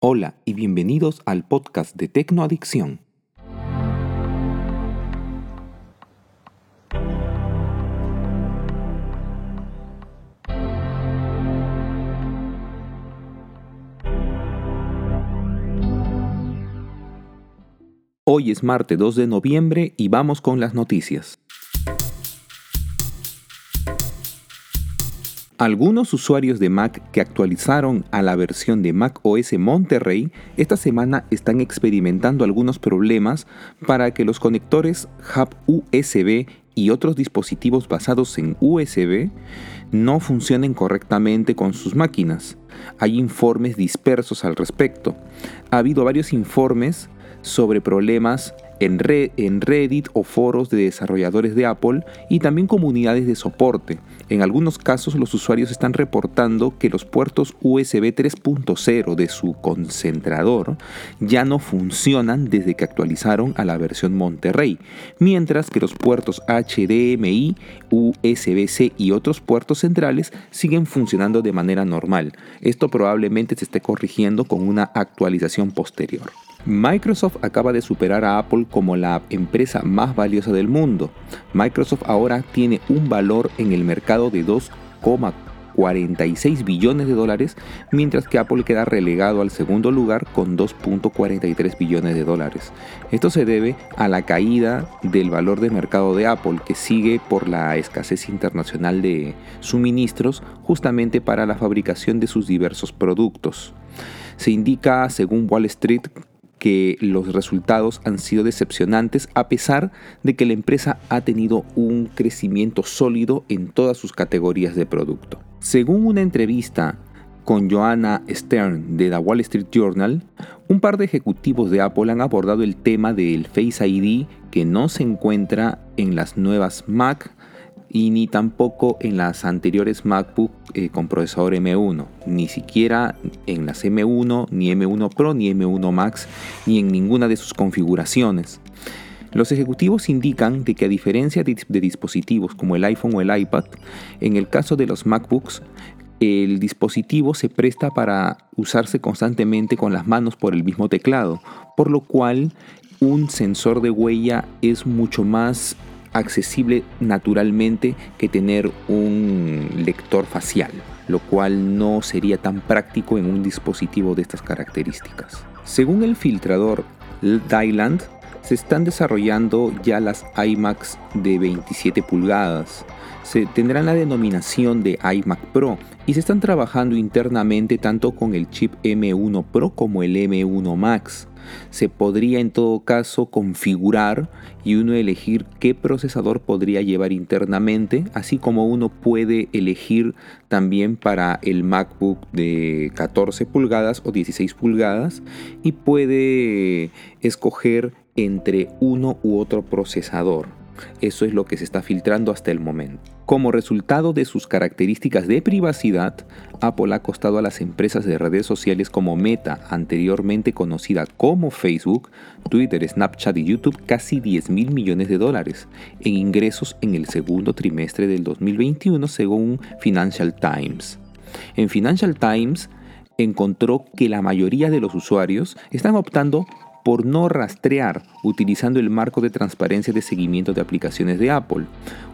Hola y bienvenidos al podcast de Tecnoadicción. Hoy es martes 2 de noviembre y vamos con las noticias. Algunos usuarios de Mac que actualizaron a la versión de Mac OS Monterrey esta semana están experimentando algunos problemas para que los conectores hub USB y otros dispositivos basados en USB no funcionen correctamente con sus máquinas. Hay informes dispersos al respecto. Ha habido varios informes sobre problemas en, en, Reddit o foros de desarrolladores de Apple y también comunidades de soporte. En algunos casos los usuarios están reportando que los puertos USB 3.0 de su concentrador ya no funcionan desde que actualizaron a la versión Monterrey, mientras que los puertos HDMI, USB-C y otros puertos centrales siguen funcionando de manera normal. Esto probablemente se esté corrigiendo con una actualización posterior. Microsoft acaba de superar a Apple como la empresa más valiosa del mundo. Microsoft ahora tiene un valor en el mercado de 2,46 billones de dólares, mientras que Apple queda relegado al segundo lugar con 2.43 billones de dólares. Esto se debe a la caída del valor de mercado de Apple, que sigue por la escasez internacional de suministros justamente para la fabricación de sus diversos productos. Se indica, según Wall Street, que los resultados han sido decepcionantes a pesar de que la empresa ha tenido un crecimiento sólido en todas sus categorías de producto. Según una entrevista con Joanna Stern de The Wall Street Journal, un par de ejecutivos de Apple han abordado el tema del Face ID que no se encuentra en las nuevas Mac y ni tampoco en las anteriores MacBook eh, con procesador M1, ni siquiera en las M1, ni M1 Pro, ni M1 Max, ni en ninguna de sus configuraciones. Los ejecutivos indican de que a diferencia de, de dispositivos como el iPhone o el iPad, en el caso de los MacBooks, el dispositivo se presta para usarse constantemente con las manos por el mismo teclado, por lo cual un sensor de huella es mucho más accesible naturalmente que tener un lector facial, lo cual no sería tan práctico en un dispositivo de estas características. Según el filtrador Dyland, se están desarrollando ya las iMacs de 27 pulgadas. Se tendrán la denominación de iMac Pro y se están trabajando internamente tanto con el chip M1 Pro como el M1 Max se podría en todo caso configurar y uno elegir qué procesador podría llevar internamente, así como uno puede elegir también para el MacBook de 14 pulgadas o 16 pulgadas y puede escoger entre uno u otro procesador. Eso es lo que se está filtrando hasta el momento. Como resultado de sus características de privacidad, Apple ha costado a las empresas de redes sociales como Meta, anteriormente conocida como Facebook, Twitter, Snapchat y YouTube, casi 10 mil millones de dólares en ingresos en el segundo trimestre del 2021, según Financial Times. En Financial Times encontró que la mayoría de los usuarios están optando por no rastrear utilizando el marco de transparencia de seguimiento de aplicaciones de Apple,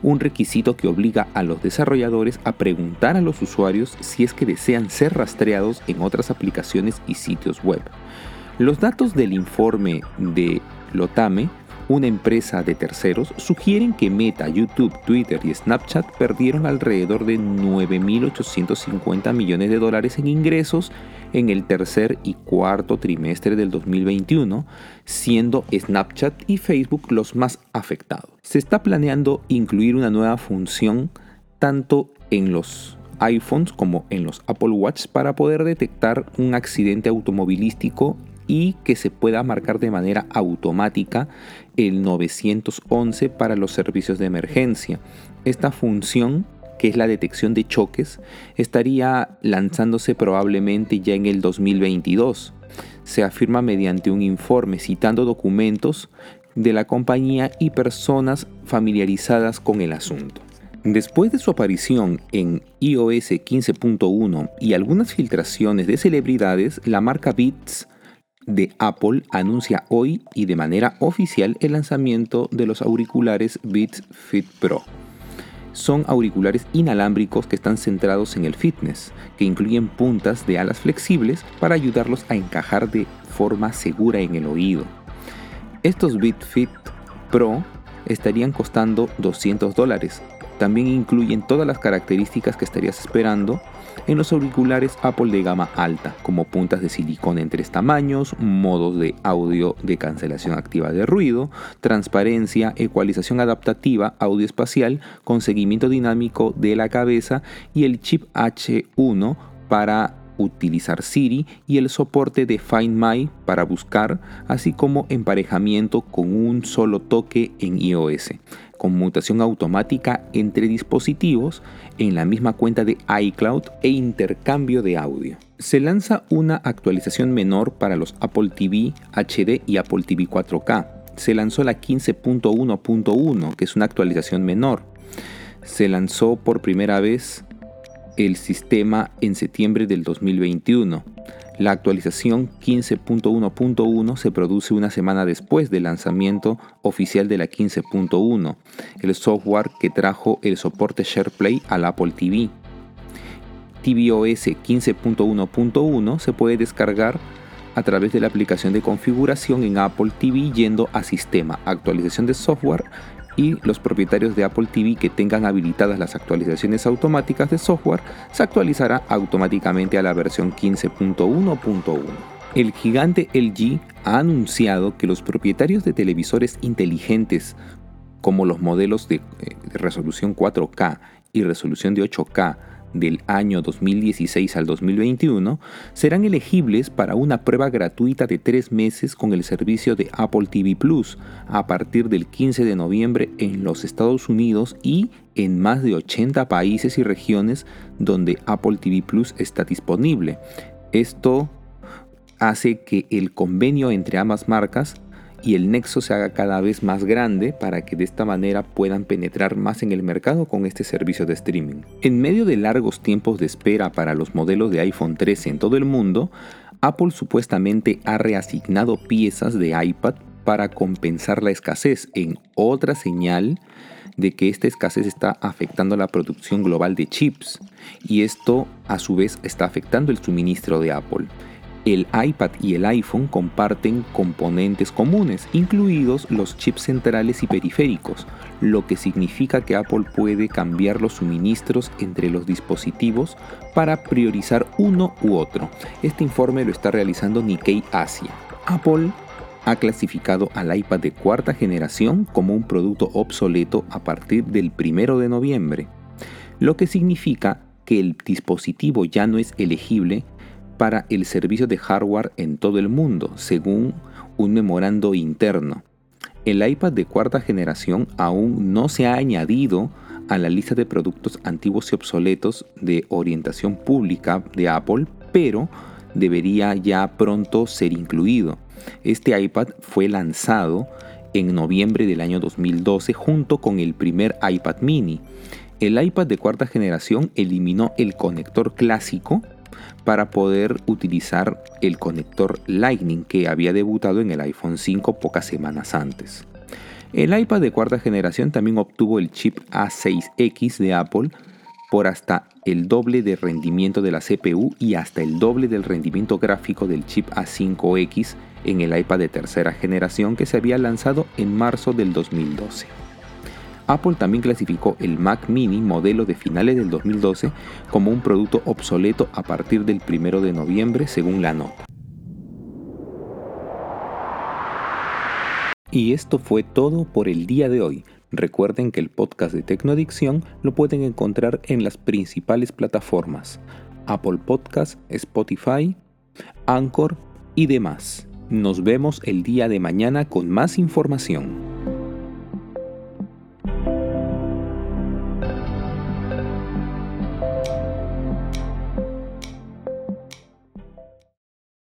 un requisito que obliga a los desarrolladores a preguntar a los usuarios si es que desean ser rastreados en otras aplicaciones y sitios web. Los datos del informe de Lotame una empresa de terceros, sugieren que Meta, YouTube, Twitter y Snapchat perdieron alrededor de 9.850 millones de dólares en ingresos en el tercer y cuarto trimestre del 2021, siendo Snapchat y Facebook los más afectados. Se está planeando incluir una nueva función tanto en los iPhones como en los Apple Watch para poder detectar un accidente automovilístico y que se pueda marcar de manera automática el 911 para los servicios de emergencia. Esta función, que es la detección de choques, estaría lanzándose probablemente ya en el 2022. Se afirma mediante un informe citando documentos de la compañía y personas familiarizadas con el asunto. Después de su aparición en iOS 15.1 y algunas filtraciones de celebridades, la marca Beats de Apple anuncia hoy y de manera oficial el lanzamiento de los auriculares Beats Fit Pro. Son auriculares inalámbricos que están centrados en el fitness, que incluyen puntas de alas flexibles para ayudarlos a encajar de forma segura en el oído. Estos Beats Fit Pro estarían costando 200 dólares. También incluyen todas las características que estarías esperando en los auriculares Apple de gama alta, como puntas de silicona en tres tamaños, modos de audio de cancelación activa de ruido, transparencia, ecualización adaptativa, audio espacial con seguimiento dinámico de la cabeza y el chip H1 para utilizar Siri y el soporte de Find My para buscar, así como emparejamiento con un solo toque en iOS, conmutación automática entre dispositivos en la misma cuenta de iCloud e intercambio de audio. Se lanza una actualización menor para los Apple TV HD y Apple TV 4K. Se lanzó la 15.1.1, que es una actualización menor. Se lanzó por primera vez el sistema en septiembre del 2021. La actualización 15.1.1 se produce una semana después del lanzamiento oficial de la 15.1, el software que trajo el soporte SharePlay al Apple TV. tvOS 15.1.1 se puede descargar a través de la aplicación de configuración en Apple TV yendo a Sistema, Actualización de Software y los propietarios de Apple TV que tengan habilitadas las actualizaciones automáticas de software se actualizará automáticamente a la versión 15.1.1. El gigante LG ha anunciado que los propietarios de televisores inteligentes como los modelos de, eh, resolución 4K y resolución de 8K del año 2016 al 2021 serán elegibles para una prueba gratuita de tres meses con el servicio de Apple TV Plus a partir del 15 de noviembre en los Estados Unidos y en más de 80 países y regiones donde Apple TV Plus está disponible. Esto hace que el convenio entre ambas marcas y el nexo se haga cada vez más grande para que de esta manera puedan penetrar más en el mercado con este servicio de streaming. En medio de largos tiempos de espera para los modelos de iPhone 13 en todo el mundo, Apple supuestamente ha reasignado piezas de iPad para compensar la escasez en otra señal de que esta escasez está afectando la producción global de chips y esto a su vez está afectando el suministro de Apple. El iPad y el iPhone comparten componentes comunes, incluidos los chips centrales y periféricos, lo que significa que Apple puede cambiar los suministros entre los dispositivos para priorizar uno u otro. Este informe lo está realizando Nikkei Asia. Apple ha clasificado al iPad de cuarta generación como un producto obsoleto a partir del 1 de noviembre, lo que significa que el dispositivo ya no es elegible para el servicio de hardware en todo el mundo, según un memorando interno. El iPad de cuarta generación aún no se ha añadido a la lista de productos antiguos y obsoletos de orientación pública de Apple, pero debería ya pronto ser incluido. Este iPad fue lanzado en noviembre del año 2012 junto con el primer iPad mini. El iPad de cuarta generación eliminó el conector clásico para poder utilizar el conector Lightning que había debutado en el iPhone 5 pocas semanas antes. El iPad de cuarta generación también obtuvo el chip A6X de Apple por hasta el doble de rendimiento de la CPU y hasta el doble del rendimiento gráfico del chip A5X en el iPad de tercera generación que se había lanzado en marzo del 2012. Apple también clasificó el Mac mini modelo de finales del 2012 como un producto obsoleto a partir del 1 de noviembre según la nota. Y esto fue todo por el día de hoy. Recuerden que el podcast de Tecnoadicción lo pueden encontrar en las principales plataformas, Apple Podcast, Spotify, Anchor y demás. Nos vemos el día de mañana con más información.